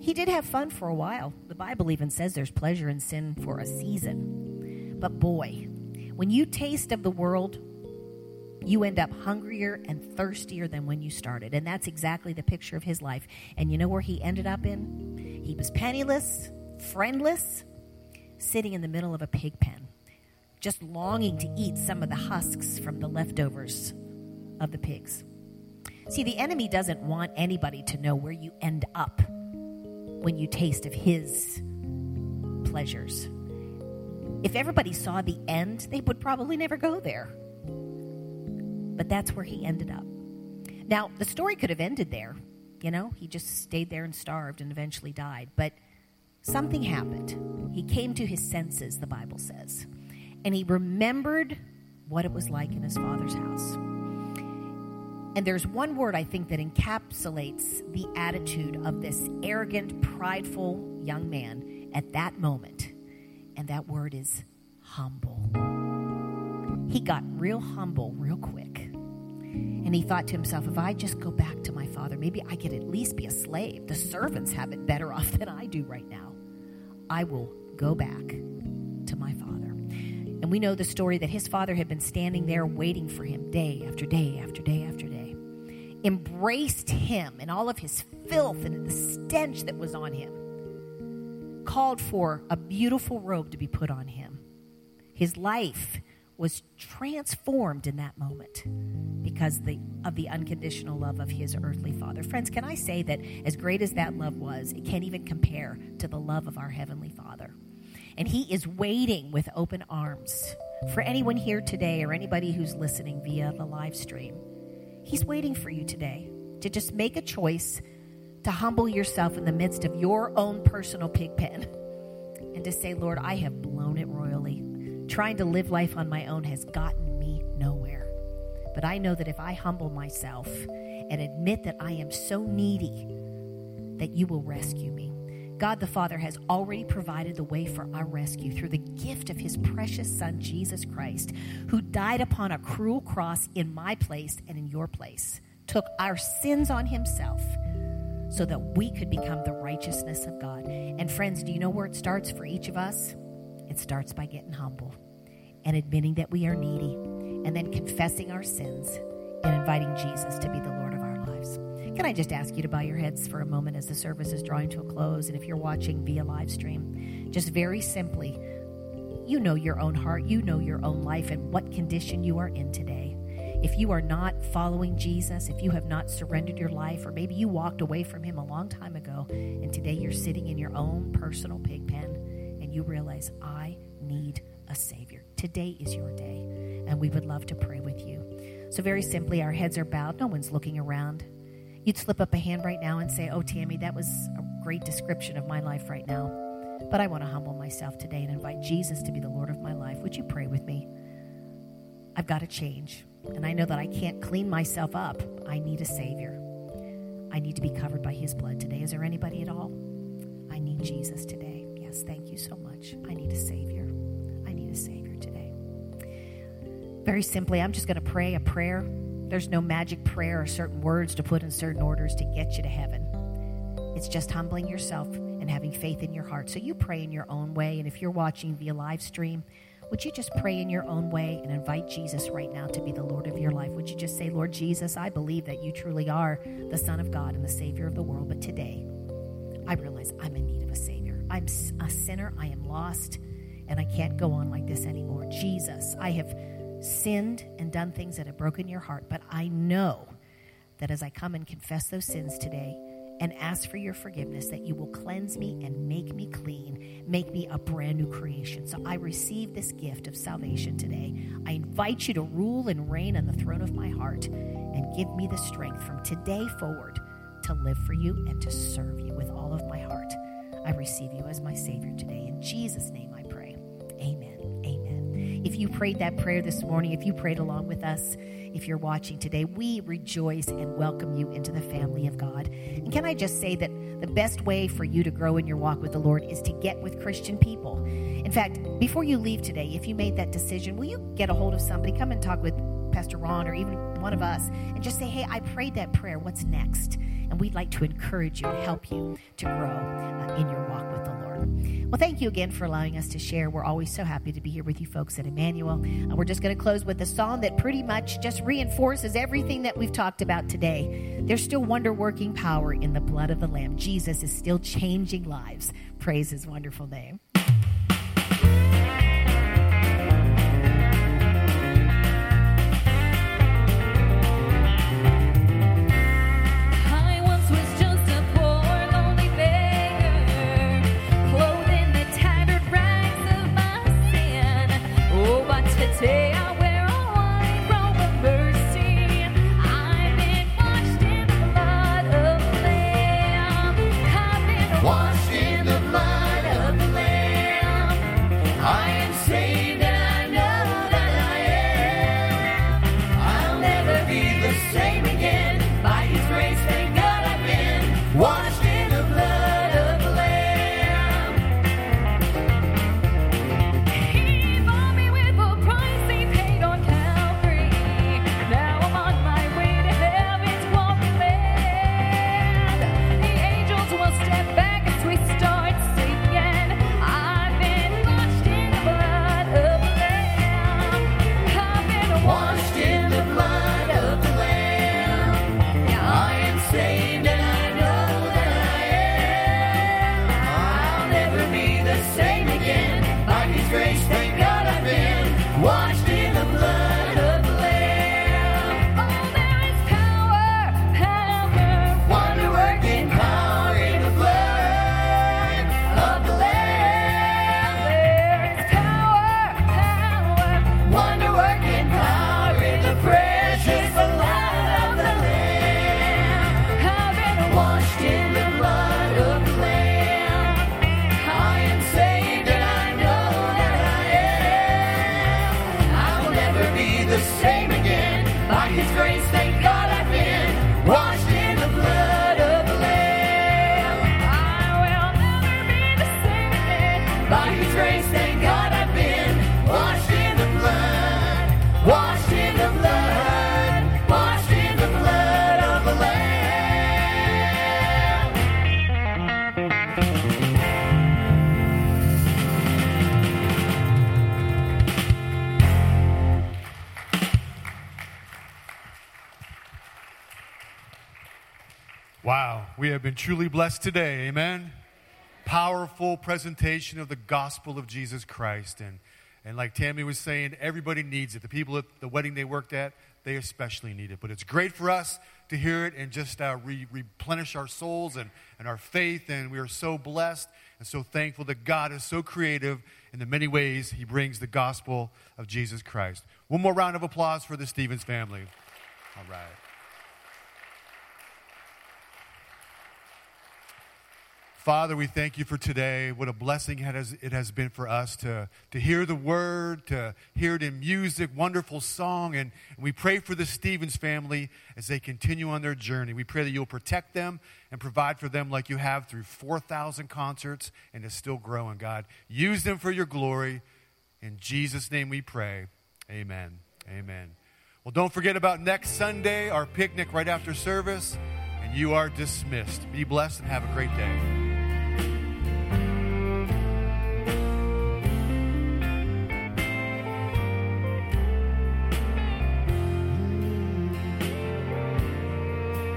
He did have fun for a while. The Bible even says there's pleasure in sin for a season. But boy, when you taste of the world, you end up hungrier and thirstier than when you started. And that's exactly the picture of his life. And you know where he ended up in? He was penniless, friendless, sitting in the middle of a pig pen, just longing to eat some of the husks from the leftovers of the pigs. See, the enemy doesn't want anybody to know where you end up when you taste of his pleasures. If everybody saw the end, they would probably never go there. But that's where he ended up. Now, the story could have ended there. You know, he just stayed there and starved and eventually died. But something happened. He came to his senses, the Bible says, and he remembered what it was like in his father's house. And there's one word I think that encapsulates the attitude of this arrogant, prideful young man at that moment and that word is humble. He got real humble real quick. And he thought to himself, if I just go back to my father, maybe I could at least be a slave. The servants have it better off than I do right now. I will go back to my father. And we know the story that his father had been standing there waiting for him day after day after day after day, embraced him and all of his filth and the stench that was on him called for a beautiful robe to be put on him. His life was transformed in that moment because the, of the unconditional love of his earthly father. Friends, can I say that as great as that love was, it can't even compare to the love of our heavenly father. And he is waiting with open arms for anyone here today or anybody who's listening via the live stream. He's waiting for you today to just make a choice to humble yourself in the midst of your own personal pig pen and to say, Lord, I have blown it royally. Trying to live life on my own has gotten me nowhere. But I know that if I humble myself and admit that I am so needy, that you will rescue me. God the Father has already provided the way for our rescue through the gift of his precious Son, Jesus Christ, who died upon a cruel cross in my place and in your place, took our sins on himself so that we could become the righteousness of God. And friends, do you know where it starts for each of us? It starts by getting humble and admitting that we are needy, and then confessing our sins and inviting Jesus to be the Lord of our lives. Can I just ask you to bow your heads for a moment as the service is drawing to a close? And if you're watching via live stream, just very simply, you know your own heart, you know your own life, and what condition you are in today. If you are not following Jesus, if you have not surrendered your life, or maybe you walked away from Him a long time ago, and today you're sitting in your own personal pig pen and you realize, I need a Savior. Today is your day, and we would love to pray with you. So, very simply, our heads are bowed, no one's looking around. You'd slip up a hand right now and say, Oh, Tammy, that was a great description of my life right now. But I want to humble myself today and invite Jesus to be the Lord of my life. Would you pray with me? I've got to change. And I know that I can't clean myself up. I need a Savior. I need to be covered by His blood today. Is there anybody at all? I need Jesus today. Yes, thank you so much. I need a Savior. I need a Savior today. Very simply, I'm just going to pray a prayer. There's no magic prayer or certain words to put in certain orders to get you to heaven. It's just humbling yourself and having faith in your heart. So you pray in your own way. And if you're watching via live stream, would you just pray in your own way and invite Jesus right now to be the Lord of your life? Would you just say, Lord Jesus, I believe that you truly are the Son of God and the Savior of the world, but today I realize I'm in need of a Savior. I'm a sinner, I am lost, and I can't go on like this anymore. Jesus, I have sinned and done things that have broken your heart. But I know that as I come and confess those sins today and ask for your forgiveness, that you will cleanse me and make me clean, make me a brand new creation. So I receive this gift of salvation today. I invite you to rule and reign on the throne of my heart and give me the strength from today forward to live for you and to serve you with all of my heart. I receive you as my Savior today. In Jesus' name I pray. Amen. If you prayed that prayer this morning, if you prayed along with us, if you're watching today, we rejoice and welcome you into the family of God. And can I just say that the best way for you to grow in your walk with the Lord is to get with Christian people. In fact, before you leave today, if you made that decision, will you get a hold of somebody? Come and talk with Pastor Ron or even one of us and just say, hey, I prayed that prayer. What's next? And we'd like to encourage you and help you to grow uh, in your walk with the Lord. Well, thank you again for allowing us to share. We're always so happy to be here with you folks at Emmanuel. And we're just going to close with a song that pretty much just reinforces everything that we've talked about today. There's still wonder working power in the blood of the Lamb. Jesus is still changing lives. Praise his wonderful name. But been truly blessed today. Amen. Powerful presentation of the gospel of Jesus Christ. And, and like Tammy was saying, everybody needs it. The people at the wedding they worked at, they especially need it. But it's great for us to hear it and just uh, re- replenish our souls and, and our faith. And we are so blessed and so thankful that God is so creative in the many ways He brings the gospel of Jesus Christ. One more round of applause for the Stevens family. All right. Father, we thank you for today. What a blessing it has, been for us to, to hear the word, to hear it in music, wonderful song. And, and we pray for the Stevens family as they continue on their journey. We pray that you'll protect them and provide for them like you have through 4,000 concerts and is still growing, God. Use them for your glory. In Jesus' name we pray. Amen. Amen. Well, don't forget about next Sunday, our picnic right after service. And you are dismissed. Be blessed and have a great day.